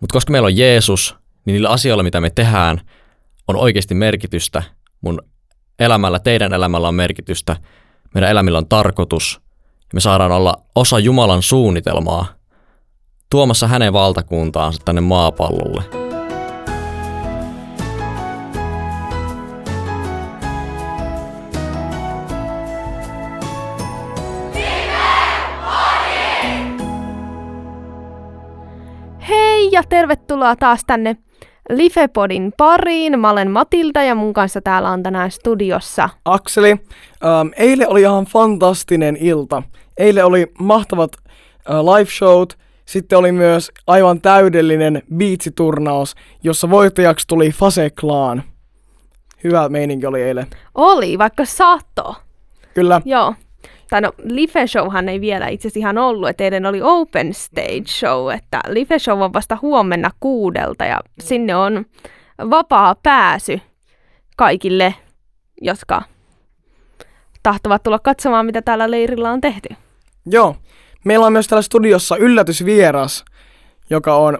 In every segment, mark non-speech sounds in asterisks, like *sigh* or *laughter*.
Mutta koska meillä on Jeesus, niin niillä asioilla, mitä me tehdään, on oikeasti merkitystä. Mun elämällä, teidän elämällä on merkitystä. Meidän elämillä on tarkoitus. Ja me saadaan olla osa Jumalan suunnitelmaa tuomassa hänen valtakuntaansa tänne maapallolle. Ja tervetuloa taas tänne Lifepodin pariin. Mä olen Matilda ja mun kanssa täällä on tänään studiossa Akseli. Ähm, eilen oli ihan fantastinen ilta. Eilen oli mahtavat äh, live showt. Sitten oli myös aivan täydellinen biitsiturnaus, jossa voittajaksi tuli Fase Clan. Hyvä meininki oli eilen. Oli, vaikka saatto. Kyllä. Joo tai no Live Showhan ei vielä itse asiassa ihan ollut, että teidän oli Open Stage Show, että Live Show on vasta huomenna kuudelta ja sinne on vapaa pääsy kaikille, jotka tahtovat tulla katsomaan, mitä täällä leirillä on tehty. Joo. Meillä on myös täällä studiossa yllätysvieras, joka on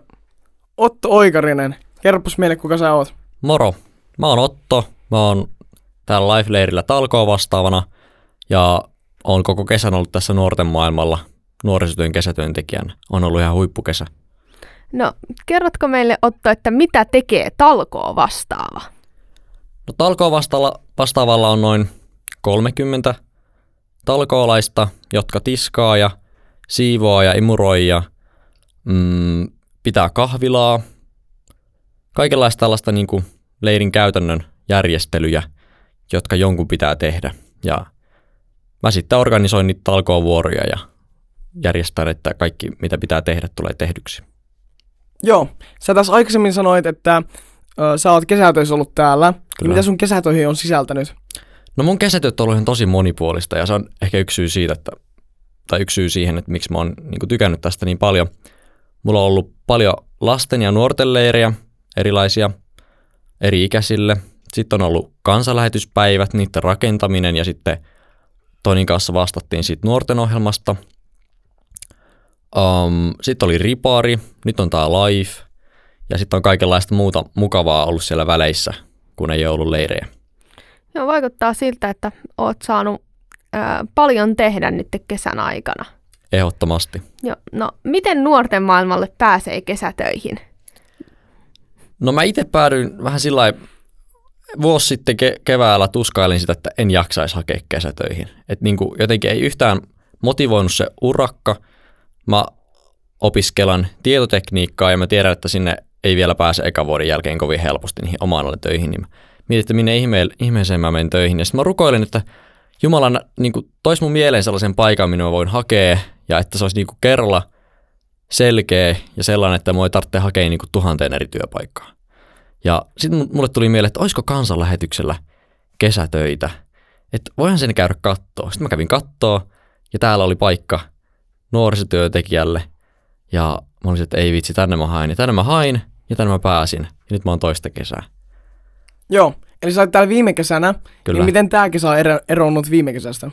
Otto Oikarinen. Kerropas meille, kuka sä oot. Moro. Mä oon Otto. Mä oon täällä Life-leirillä talkoa vastaavana. Ja olen koko kesän ollut tässä nuorten maailmalla nuorisotyön kesätyöntekijänä. On ollut ihan huippukesä. No, kerrotko meille Otto, että mitä tekee talkoo vastaava? No talkoo vastaavalla, vastaavalla on noin 30 talkoolaista, jotka tiskaa ja siivoaa ja imuroi ja mm, pitää kahvilaa. Kaikenlaista tällaista niin kuin leirin käytännön järjestelyjä, jotka jonkun pitää tehdä. Ja mä sitten organisoin niitä talkoovuoroja ja järjestän, että kaikki mitä pitää tehdä tulee tehdyksi. Joo, sä tässä aikaisemmin sanoit, että ö, sä oot kesätöissä ollut täällä. Kyllä. Mitä sun kesätöihin on sisältänyt? No mun kesätyöt on ollut ihan tosi monipuolista ja se on ehkä yksi syy siitä, että, tai yksi syy siihen, että miksi mä oon niin tykännyt tästä niin paljon. Mulla on ollut paljon lasten ja nuorten leirejä, erilaisia, eri ikäisille. Sitten on ollut kansanlähetyspäivät, niiden rakentaminen ja sitten Tonin kanssa vastattiin siitä nuorten ohjelmasta. Um, sitten oli Ripari, nyt on tämä Live ja sitten on kaikenlaista muuta mukavaa ollut siellä väleissä, kun ei ole ollut leirejä. Joo, vaikuttaa siltä, että oot saanut ää, paljon tehdä nyt kesän aikana. Ehdottomasti. Joo, no miten nuorten maailmalle pääsee kesätöihin? No mä itse päädyin vähän sillä vuosi sitten ke- keväällä tuskailin sitä, että en jaksaisi hakea kesätöihin. Että niin kuin jotenkin ei yhtään motivoinut se urakka. Mä opiskelan tietotekniikkaa ja mä tiedän, että sinne ei vielä pääse eka vuoden jälkeen kovin helposti niihin omaan töihin. Niin mä mietin, että minne ihme- ihmeeseen mä menen töihin. Ja sitten mä rukoilin, että Jumala niin kuin, tois mun mieleen sellaisen paikan, minne mä voin hakea ja että se olisi niin kuin kerralla selkeä ja sellainen, että mä ei tarvitse hakea niin kuin tuhanteen eri työpaikkaa. Ja sitten mulle tuli mieleen, että olisiko kansanlähetyksellä kesätöitä. Että voihan sen käydä kattoo. Sitten mä kävin kattoo ja täällä oli paikka nuorisotyötekijälle. Ja mä olisin, että ei vitsi, tänne mä hain. Ja tänne mä hain ja tänne mä pääsin. Ja nyt mä oon toista kesää. Joo, eli sä olit täällä viime kesänä. Kyllä. Niin miten tää kesä on ero- eronnut viime kesästä?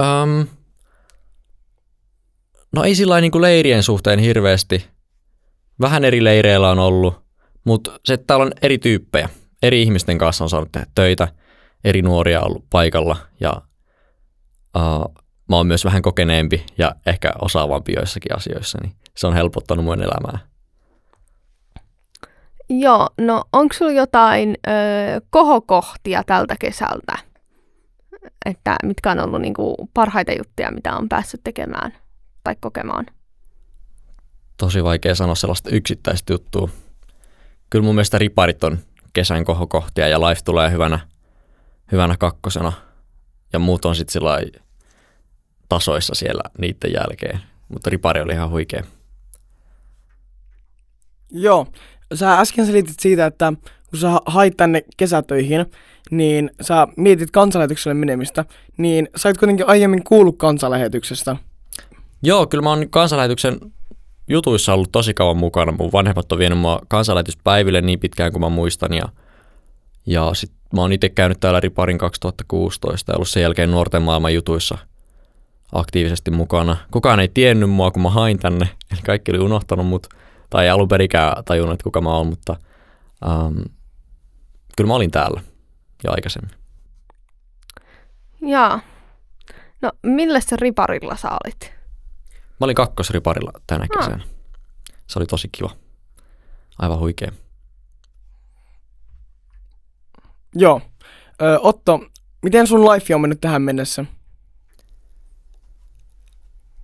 Um, no ei sillä niin leirien suhteen hirveästi. Vähän eri leireillä on ollut. Mutta se, että täällä on eri tyyppejä. Eri ihmisten kanssa on saanut tehdä töitä, eri nuoria on ollut paikalla ja uh, mä oon myös vähän kokeneempi ja ehkä osaavampi joissakin asioissa, niin se on helpottanut mun elämää. Joo, no onko sulla jotain ö, kohokohtia tältä kesältä? Että mitkä on ollut niinku parhaita juttuja, mitä on päässyt tekemään tai kokemaan? Tosi vaikea sanoa sellaista yksittäistä juttua kyllä mun mielestä riparit on kesän kohokohtia ja life tulee hyvänä, hyvänä kakkosena. Ja muut on sitten sillä tasoissa siellä niiden jälkeen. Mutta ripari oli ihan huikea. Joo. Sä äsken selitit siitä, että kun sä hait tänne kesätöihin, niin sä mietit kansanlähetykselle menemistä, niin sä et kuitenkin aiemmin kuullut kansanlähetyksestä. Joo, kyllä mä oon kansanlähetyksen jutuissa ollut tosi kauan mukana. Mun vanhemmat on vienyt mua kansanlähetyspäiville niin pitkään kuin mä muistan ja, ja sit mä oon itse käynyt täällä Riparin 2016 ja ollut sen jälkeen nuorten maailman jutuissa aktiivisesti mukana. Kukaan ei tiennyt mua, kun mä hain tänne, *laughs* eli kaikki oli unohtanut mut, tai ei alun perikään tajunnut, että kuka mä oon, mutta um, kyllä mä olin täällä jo aikaisemmin. Jaa. No, millä se riparilla sä olit? Mä olin kakkosriparilla tänä Ah. kesänä. Se oli tosi kiva. Aivan huikea. Joo. Ö, Otto, miten sun life on mennyt tähän mennessä?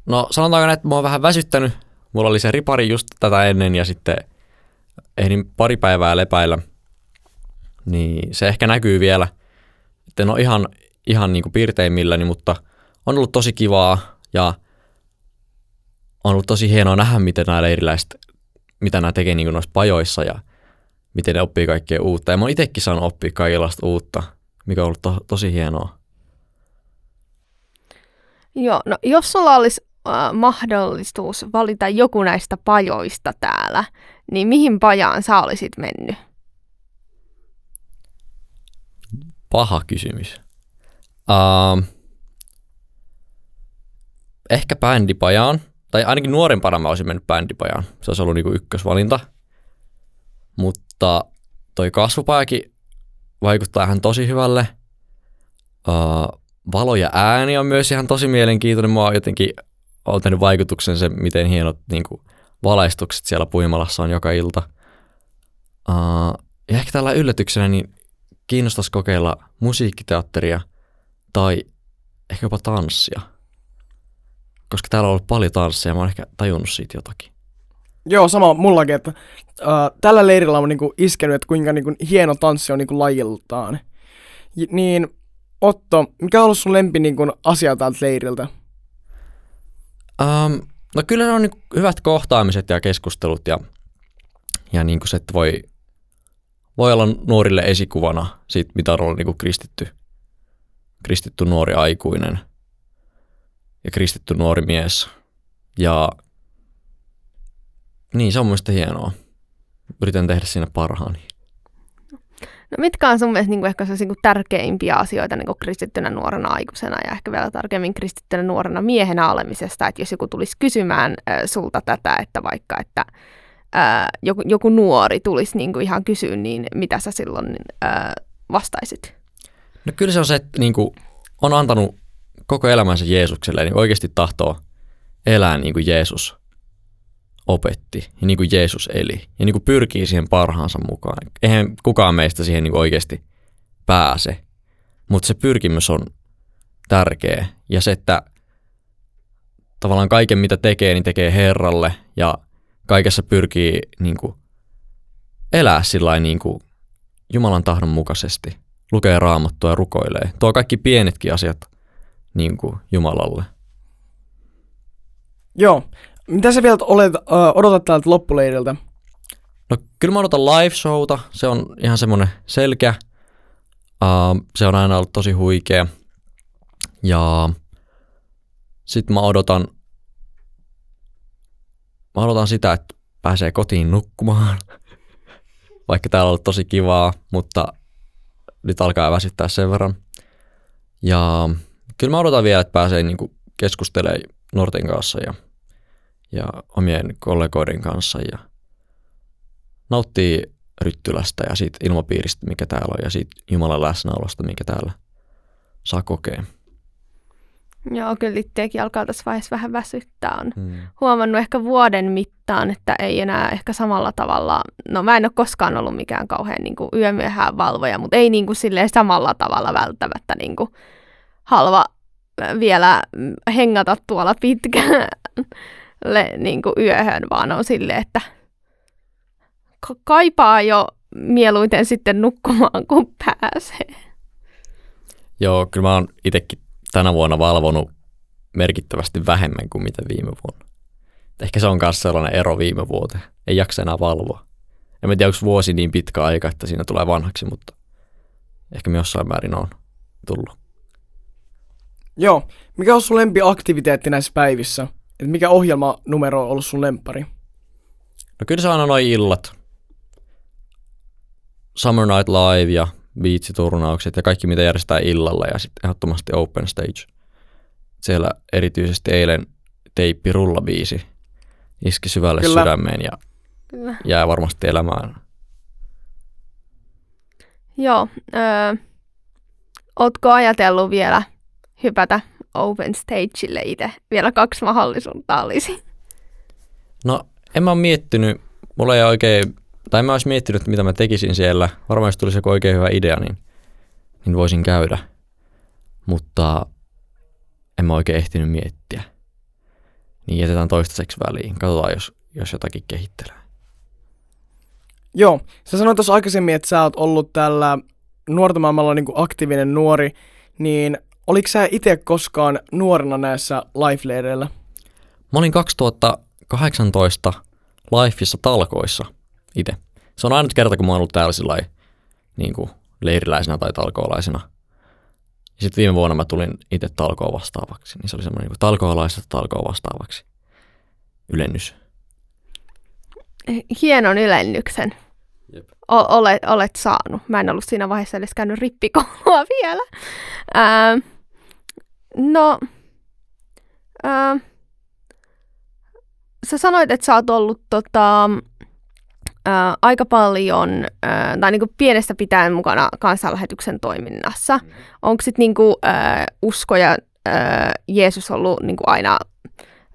No sanotaanko näin, että mä oon vähän väsyttänyt. Mulla oli se ripari just tätä ennen ja sitten ehdin pari päivää lepäillä. Niin se ehkä näkyy vielä. Että en ole ihan, ihan niin kuin piirteimmilläni, mutta on ollut tosi kivaa ja on ollut tosi hienoa nähdä, miten nämä leiriläiset, mitä nämä tekee niin noissa pajoissa ja miten ne oppii kaikkea uutta. Ja mä oon itsekin saanut oppia kaikenlaista uutta, mikä on ollut to- tosi hienoa. Joo, no jos sulla olisi äh, mahdollisuus valita joku näistä pajoista täällä, niin mihin pajaan sä olisit mennyt? Paha kysymys. Uh, ehkä bändipajaan, tai ainakin nuorempana mä olisin mennyt bändipajaan. Se olisi ollut niinku ykkösvalinta. Mutta toi kasvupajakin vaikuttaa ihan tosi hyvälle. Uh, valo ja ääni on myös ihan tosi mielenkiintoinen. Mua on jotenkin on tehnyt vaikutuksen se, miten hienot niinku, valaistukset siellä Puimalassa on joka ilta. Uh, ja ehkä tällä yllätyksenä niin kiinnostaisi kokeilla musiikkiteatteria tai ehkä jopa tanssia. Koska täällä on ollut paljon tansseja ja mä oon ehkä tajunnut siitä jotakin. Joo, sama mullakin, että ö, tällä leirillä on niinku iskenyt, että kuinka niinku hieno tanssi on niinku lajiltaan. J- niin, Otto, mikä on ollut sun lempi niinku asia täältä leiriltä? Um, no kyllä ne on niin hyvät kohtaamiset ja keskustelut ja, ja niin kuin se, että voi, voi olla nuorille esikuvana siitä, mitä on ollut niin kuin kristitty, kristitty nuori aikuinen ja kristitty nuori mies. Ja niin, se on mielestäni hienoa. Yritän tehdä siinä parhaani. No mitkä on sun mielestä niin kuin ehkä se niin tärkeimpiä asioita niin kuin kristittynä nuorena aikuisena ja ehkä vielä tarkemmin kristittynä nuorena miehenä olemisesta, että jos joku tulisi kysymään äh, sulta tätä, että vaikka että äh, joku, joku nuori tulisi niin kuin ihan kysyä, niin mitä sä silloin äh, vastaisit? No kyllä se on se, että niin kuin on antanut koko elämänsä Jeesukselle, niin oikeasti tahtoo elää niin kuin Jeesus opetti ja niin kuin Jeesus eli ja niin kuin pyrkii siihen parhaansa mukaan. Eihän kukaan meistä siihen niin kuin oikeasti pääse, mutta se pyrkimys on tärkeä ja se, että tavallaan kaiken mitä tekee, niin tekee Herralle ja kaikessa pyrkii niin kuin elää sillä niin kuin Jumalan tahdon mukaisesti, lukee raamattua ja rukoilee. Tuo kaikki pienetkin asiat niin kuin Jumalalle. Joo, mitä sä vielä olet, ö, odotat täältä loppuleiriltä? No kyllä mä odotan live showta, se on ihan semmoinen selkeä. Uh, se on aina ollut tosi huikea. Ja sitten mä odotan, mä odotan sitä, että pääsee kotiin nukkumaan. *laughs* Vaikka täällä on ollut tosi kivaa, mutta nyt alkaa väsyttää sen verran. Ja kyllä mä odotan vielä, että pääsee niinku keskustelemaan nuorten kanssa ja, ja omien kollegoiden kanssa ja nauttii ryttylästä ja siitä ilmapiiristä, mikä täällä on, ja siitä Jumalan läsnäolosta, mikä täällä saa kokea. Joo, kyllä itseäkin alkaa tässä vaiheessa vähän väsyttää. On Mm. huomannut ehkä vuoden mittaan, että ei enää ehkä samalla tavalla, no mä en ole koskaan ollut mikään kauhean niin kuin yömyöhään valvoja, mutta ei niin kuin silleen samalla tavalla välttämättä niin kuin halva äh, vielä mm, hengata tuolla pitkälle niin kuin yöhön, vaan on silleen, että ka- kaipaa jo mieluiten sitten nukkumaan, kun pääsee. Joo, kyllä mä oon itsekin tänä vuonna valvonut merkittävästi vähemmän kuin mitä viime vuonna. Ehkä se on myös sellainen ero viime vuoteen. Ei jaksa enää valvoa. En mä tiedä, onko vuosi niin pitkä aika, että siinä tulee vanhaksi, mutta ehkä me jossain määrin on tullut. Joo, mikä on sun lempiaktiviteetti näissä päivissä? Et mikä ohjelmanumero on ollut sun lempari? No kyllä se on noin illat. Summer Night Live ja biitsiturnaukset ja kaikki mitä järjestetään illalla ja sitten ehdottomasti Open Stage. Siellä erityisesti eilen teippi rullabiisi iski syvälle Kyllä. sydämeen ja Kyllä. jää varmasti elämään. Joo. Öö, ootko ajatellut vielä hypätä open stageille itse? Vielä kaksi mahdollisuutta olisi. No, en mä ole miettinyt, mulla ei oikein, tai mä olisi miettinyt, mitä mä tekisin siellä. Varmaan jos tulisi joku oikein hyvä idea, niin, niin voisin käydä. Mutta en mä oikein ehtinyt miettiä. Niin jätetään toistaiseksi väliin. Katsotaan, jos, jos jotakin kehittelee. Joo, sä sanoit tuossa aikaisemmin, että sä oot ollut tällä nuorten maailmalla niin aktiivinen nuori, niin oliko sä itse koskaan nuorena näissä life Mä olin 2018 Lifeissa talkoissa itse. Se on ainut kerta, kun mä oon ollut täällä sillai, niin kuin leiriläisenä tai talkoolaisena. Ja sitten viime vuonna mä tulin itse talkoon vastaavaksi. Niin se oli semmoinen niin talkoolaisesta talkoon vastaavaksi ylennys. Hienon ylennyksen. O- olet, olet saanut. Mä en ollut siinä vaiheessa edes käynyt rippikoulua *laughs* vielä. Ää, no, ää, sä sanoit, että sä oot ollut tota, ää, aika paljon, ää, tai niinku pienestä pitäen mukana kansanlähetyksen toiminnassa. Mm. Onko sitten niinku, ää, usko ja ää, Jeesus ollut niinku aina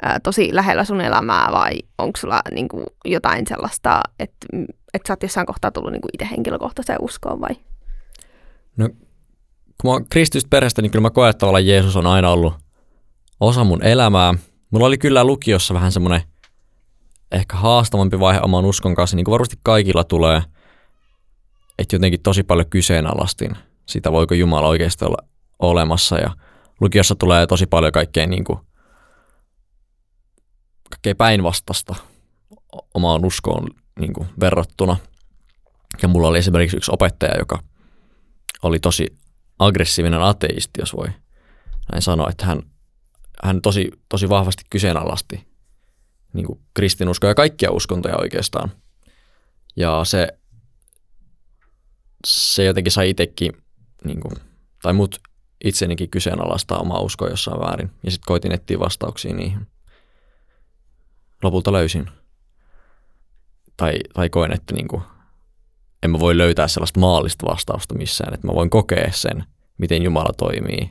ää, tosi lähellä sun elämää vai onko sulla niinku, jotain sellaista, että et sä oot jossain kohtaa tullut niinku itse henkilökohtaiseen uskoon vai? No, kun mä oon krististä perheestä, niin kyllä mä koen, että tavallaan Jeesus on aina ollut osa mun elämää. Mulla oli kyllä lukiossa vähän semmoinen ehkä haastavampi vaihe oman uskon kanssa, niin kuin varmasti kaikilla tulee, että jotenkin tosi paljon kyseenalaistin sitä, voiko Jumala oikeasti olla olemassa. Ja lukiossa tulee tosi paljon kaikkea, niin kuin, kaikkea päinvastasta omaan uskoon niin kuin, verrattuna. Ja mulla oli esimerkiksi yksi opettaja, joka oli tosi aggressiivinen ateisti, jos voi näin sanoa, että hän, hän tosi, tosi vahvasti kyseenalaisti niin kuin kristinuskoa ja kaikkia uskontoja oikeastaan. Ja se, se jotenkin sai itsekin, niin kuin, tai mut itsenikin kyseenalaistaa omaa uskoa jossain väärin. Ja sitten koitin etsiä vastauksia niihin. Lopulta löysin. Tai, tai koen, että niin kuin, en mä voi löytää sellaista maallista vastausta missään, että mä voin kokea sen, miten Jumala toimii.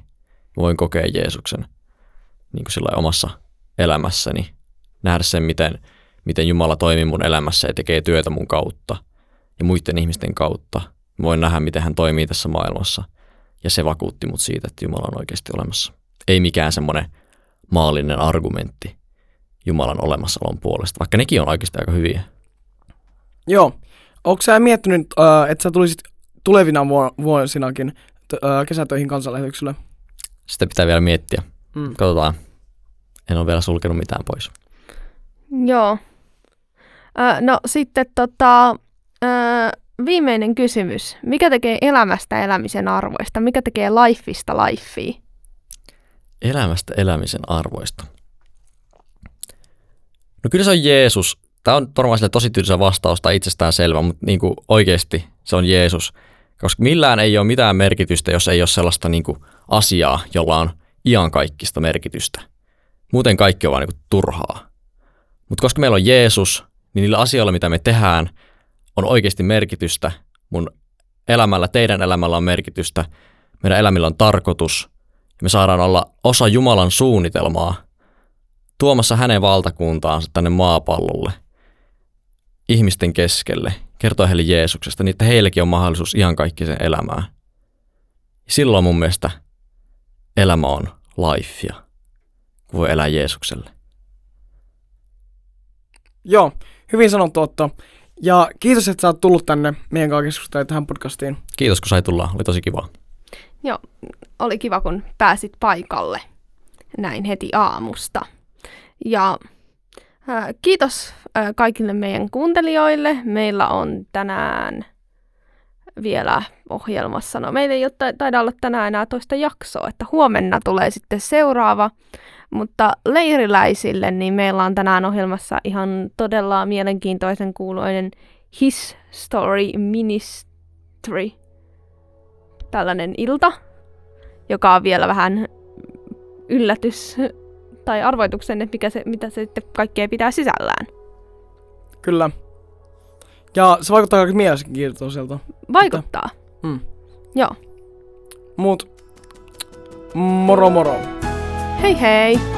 Mä voin kokea Jeesuksen niin kuin sillä omassa elämässäni, nähdä sen, miten, miten Jumala toimii mun elämässä ja tekee työtä mun kautta ja muiden ihmisten kautta. Mä voin nähdä, miten hän toimii tässä maailmassa. Ja se vakuutti mut siitä, että Jumala on oikeasti olemassa. Ei mikään semmoinen maallinen argumentti Jumalan olemassaolon puolesta, vaikka nekin on oikeasti aika hyviä. Joo. Onko sä miettinyt, että sä tulisit tulevina vuosinakin kesätöihin kansanlähetykselle? Sitä pitää vielä miettiä. Mm. Katsotaan. En ole vielä sulkenut mitään pois. Joo. No sitten tota, viimeinen kysymys. Mikä tekee elämästä elämisen arvoista? Mikä tekee lifeista lifea? Elämästä elämisen arvoista. No kyllä se on Jeesus. Tämä on varmaan tosi tylsä vastaus tai itsestään selvä, mutta niin kuin oikeasti se on Jeesus. Koska millään ei ole mitään merkitystä, jos ei ole sellaista niin kuin asiaa, jolla on iankaikkista merkitystä. Muuten kaikki on vaan niin kuin turhaa. Mutta koska meillä on Jeesus, niin niillä asioilla, mitä me tehdään, on oikeasti merkitystä. Mun elämällä, teidän elämällä on merkitystä. Meidän elämillä on tarkoitus. Me saadaan olla osa Jumalan suunnitelmaa tuomassa hänen valtakuntaansa tänne maapallolle, ihmisten keskelle, kertoa heille Jeesuksesta, niin että heillekin on mahdollisuus ihan kaikki sen elämään. Silloin mun mielestä elämä on lifea, kun voi elää Jeesukselle. Joo, hyvin sanottu Otto. Ja kiitos, että sä oot tullut tänne meidän kanssa keskustelemaan tähän podcastiin. Kiitos, kun sai tulla. Oli tosi kiva. Joo, oli kiva, kun pääsit paikalle näin heti aamusta. Ja äh, kiitos äh, kaikille meidän kuuntelijoille. Meillä on tänään vielä ohjelmassa. No meillä ei ole taida olla tänään enää toista jaksoa, että huomenna tulee sitten seuraava. Mutta leiriläisille, niin meillä on tänään ohjelmassa ihan todella mielenkiintoisen kuuluinen His Story Ministry. Tällainen ilta, joka on vielä vähän yllätys tai arvoituksen, että mikä se, mitä se sitten kaikkea pitää sisällään. Kyllä. Ja se vaikuttaa aika mielenkiintoiselta. Vaikuttaa. Mm. Joo. Mut moro moro. Hei hei!